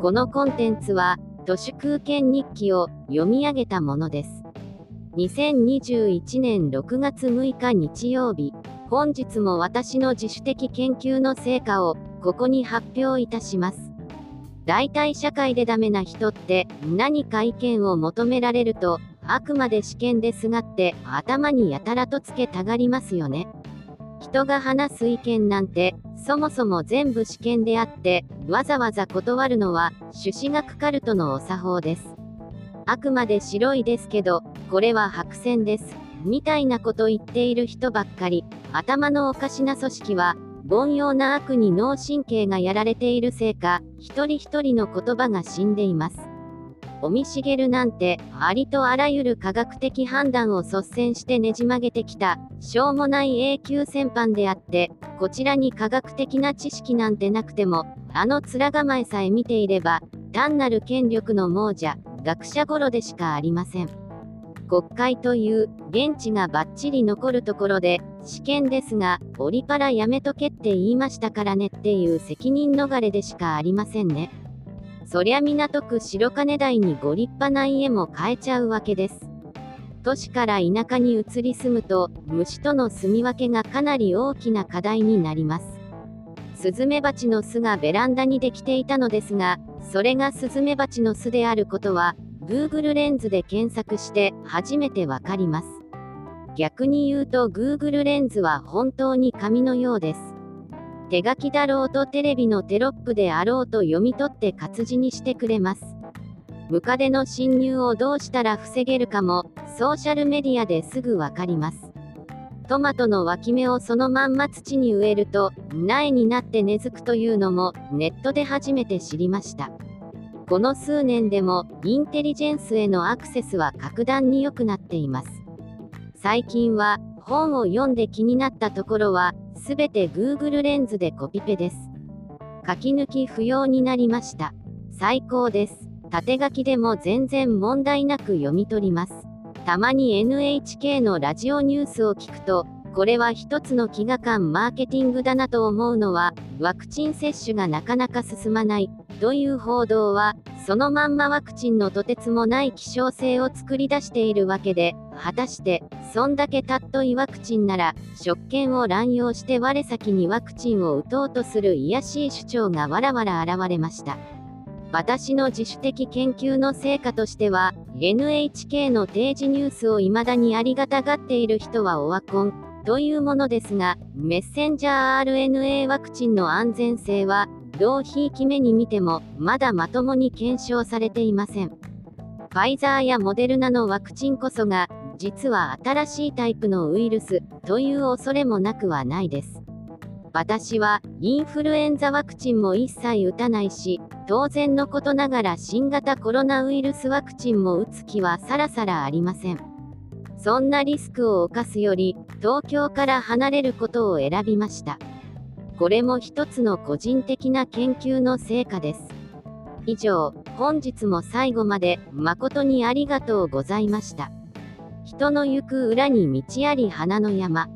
このコンテンツは、都市空間日記を読み上げたものです。2021年6月6日日曜日、本日も私の自主的研究の成果を、ここに発表いたします。大体社会でダメな人って何か意見を求められるとあくまで試験ですがって頭にやたらとつけたがりますよね。人が話す意見なんてそもそも全部試験であってわざわざ断るのは朱子学カルトのお作法です。あくまで白いですけどこれは白線です。みたいなこと言っている人ばっかり頭のおかしな組織は凡庸な悪に脳神経がやられているせいか一人一人の言葉が死んでいます。尾身茂なんて、ありとあらゆる科学的判断を率先してねじ曲げてきた、しょうもない永久戦犯であって、こちらに科学的な知識なんてなくても、あの面構えさえ見ていれば、単なる権力の亡者、学者頃でしかありません。国会という現地がバッチリ残るところで試験ですがオリパラやめとけって言いましたからねっていう責任逃れでしかありませんね。そりゃ港区白金台にご立派な家も買えちゃうわけです。都市から田舎に移り住むと、虫との住み分けがかなり大きな課題になります。スズメバチの巣がベランダにできていたのですが、それがスズメバチの巣であることは、Google レンズで検索して初めてわかります。逆に言うと Google レンズは本当に紙のようです。手書きだろうとテレビのテロップであろうと読み取って活字にしてくれます。ムカデの侵入をどうしたら防げるかも、ソーシャルメディアですぐわかります。トマトの脇芽をそのまんま土に植えると、苗になって根付くというのも、ネットで初めて知りました。この数年でも、インテリジェンスへのアクセスは格段に良くなっています。最近は、本を読んで気になったところは、すべて Google レンズでコピペです。書き抜き不要になりました。最高です。縦書きでも全然問題なく読み取ります。たまに NHK のラジオニュースを聞くと、これは一つの飢餓感マーケティングだなと思うのは、ワクチン接種がなかなか進まないという報道は、そのまんまワクチンのとてつもない希少性を作り出しているわけで、果たして、そんだけたっといワクチンなら、職権を乱用して我先にワクチンを打とうとする卑しい主張がわらわら現れました。私の自主的研究の成果としては、NHK の定時ニュースを未だにありがたがっている人はオワコン、というものですが、メッセンジャー RNA ワクチンの安全性は、どうひいき目に見ても、まだまともに検証されていません。ファイザーやモデルナのワクチンこそが、実は新しいタイプのウイルス、という恐れもなくはないです。私は、インフルエンザワクチンも一切打たないし、当然のことながら新型コロナウイルスワクチンも打つ気はさらさらありません。そんなリスクを冒すより、東京から離れることを選びました。これも一つの個人的な研究の成果です。以上、本日も最後まで誠にありがとうございました。人の行く裏に道あり花の山。